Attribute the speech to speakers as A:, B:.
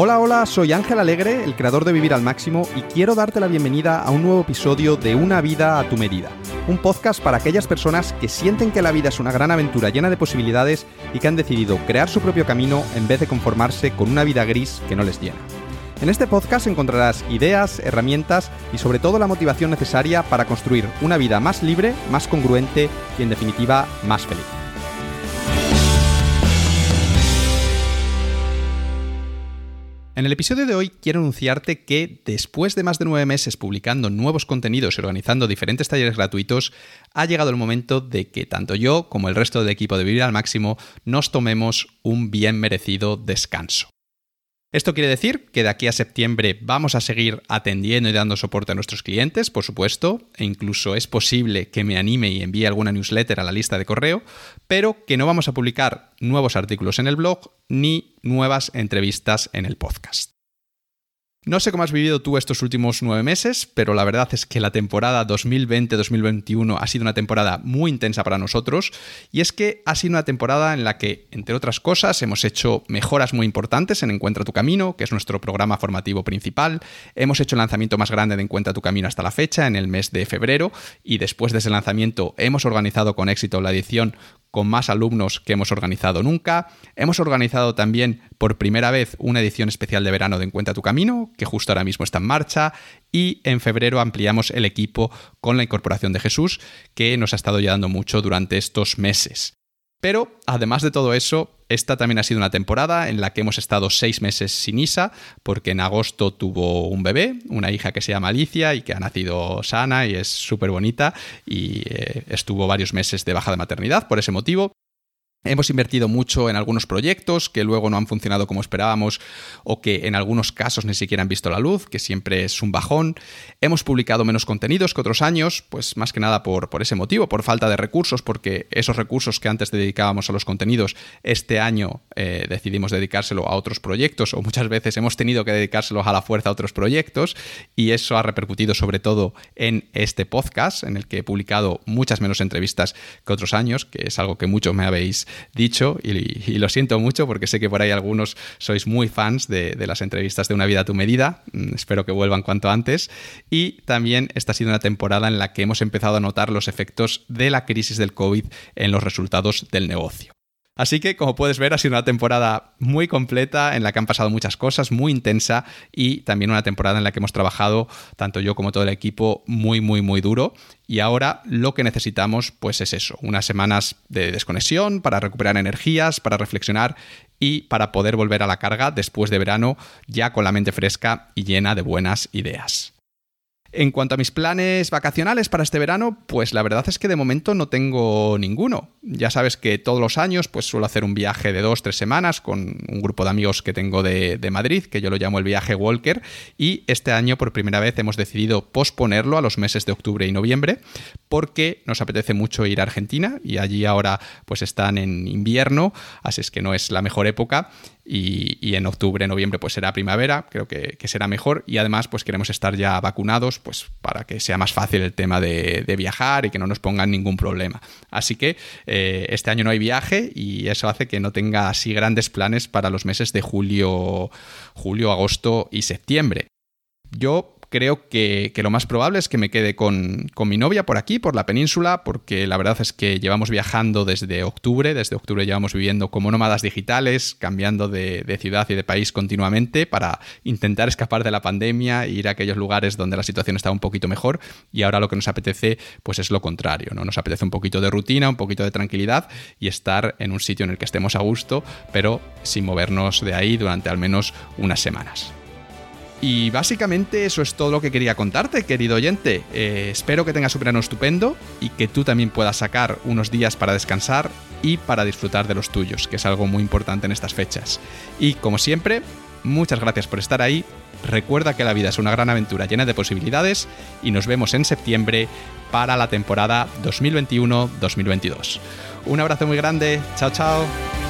A: Hola, hola, soy Ángel Alegre, el creador de Vivir al Máximo, y quiero darte la bienvenida a un nuevo episodio de Una vida a tu medida, un podcast para aquellas personas que sienten que la vida es una gran aventura llena de posibilidades y que han decidido crear su propio camino en vez de conformarse con una vida gris que no les llena. En este podcast encontrarás ideas, herramientas y sobre todo la motivación necesaria para construir una vida más libre, más congruente y en definitiva más feliz. En el episodio de hoy quiero anunciarte que después de más de nueve meses publicando nuevos contenidos y organizando diferentes talleres gratuitos, ha llegado el momento de que tanto yo como el resto del equipo de Vivir al Máximo nos tomemos un bien merecido descanso. Esto quiere decir que de aquí a septiembre vamos a seguir atendiendo y dando soporte a nuestros clientes, por supuesto, e incluso es posible que me anime y envíe alguna newsletter a la lista de correo, pero que no vamos a publicar nuevos artículos en el blog ni nuevas entrevistas en el podcast. No sé cómo has vivido tú estos últimos nueve meses, pero la verdad es que la temporada 2020-2021 ha sido una temporada muy intensa para nosotros. Y es que ha sido una temporada en la que, entre otras cosas, hemos hecho mejoras muy importantes en Encuentra tu Camino, que es nuestro programa formativo principal, hemos hecho el lanzamiento más grande de Encuentra tu Camino hasta la fecha, en el mes de febrero, y después de ese lanzamiento hemos organizado con éxito la edición con más alumnos que hemos organizado nunca. Hemos organizado también por primera vez una edición especial de verano de Encuentra tu Camino, que justo ahora mismo está en marcha. Y en febrero ampliamos el equipo con la incorporación de Jesús, que nos ha estado ayudando mucho durante estos meses. Pero, además de todo eso, esta también ha sido una temporada en la que hemos estado seis meses sin Isa, porque en agosto tuvo un bebé, una hija que se llama Alicia y que ha nacido sana y es súper bonita, y eh, estuvo varios meses de baja de maternidad por ese motivo. Hemos invertido mucho en algunos proyectos que luego no han funcionado como esperábamos o que en algunos casos ni siquiera han visto la luz, que siempre es un bajón. Hemos publicado menos contenidos que otros años, pues más que nada por, por ese motivo, por falta de recursos, porque esos recursos que antes dedicábamos a los contenidos, este año eh, decidimos dedicárselo a otros proyectos o muchas veces hemos tenido que dedicárselos a la fuerza a otros proyectos y eso ha repercutido sobre todo en este podcast en el que he publicado muchas menos entrevistas que otros años, que es algo que muchos me habéis dicho y, lo siento mucho porque sé que por ahí algunos sois muy fans de, de las entrevistas de Una vida a tu medida. Mm, espero que vuelvan cuanto antes. Y también esta ha sido una temporada en la que hemos empezado a notar los efectos de la crisis del COVID en los resultados del negocio. Así que, como puedes ver, ha sido una temporada muy completa en la que han pasado muchas cosas, muy intensa y también una temporada en la que hemos trabajado, tanto yo como todo el equipo, muy, muy, muy duro. Y ahora lo que necesitamos, pues es eso, unas semanas de desconexión para recuperar energías, para reflexionar y para poder volver a la carga después de verano ya con la mente fresca y llena de buenas ideas. En cuanto a mis planes vacacionales para este verano, pues la verdad es que de momento no tengo ninguno. Ya sabes que todos los años pues suelo hacer un viaje de dos, tres semanas con un grupo de amigos que tengo de, Madrid, que yo lo llamo el viaje Walker, y este año por primera vez hemos decidido posponerlo a los meses de octubre y noviembre, porque nos apetece mucho ir a Argentina, y allí ahora pues están en invierno, así es que no es la mejor época, y, en octubre, noviembre pues será primavera, creo que, será mejor y además pues queremos estar ya vacunados pues para que sea más fácil el tema de, viajar y que no nos pongan ningún problema. Así que eh, este año no hay viaje y eso hace que no tenga así grandes planes para los meses de julio, julio, agosto y septiembre. Yo creo que, lo más probable es que me quede con, mi novia por aquí, por la península, porque la verdad es que llevamos viajando desde octubre, desde octubre llevamos viviendo como nómadas digitales, cambiando de, ciudad y de país continuamente para intentar escapar de la pandemia ir a aquellos lugares donde la situación está un poquito mejor y ahora lo que nos apetece pues es lo contrario, ¿no? Nos apetece un poquito de rutina, un poquito de tranquilidad y estar en un sitio en el que estemos a gusto, pero sin movernos de ahí durante al menos unas semanas. Y básicamente eso es todo lo que quería contarte, querido oyente. Eh, espero que tengas un verano estupendo y que tú también puedas sacar unos días para descansar y para disfrutar de los tuyos, que es algo muy importante en estas fechas. Y como siempre, muchas gracias por estar ahí. Recuerda que la vida es una gran aventura llena de posibilidades y nos vemos en septiembre para la temporada 2021-2022. Un abrazo muy grande. Chao, chao.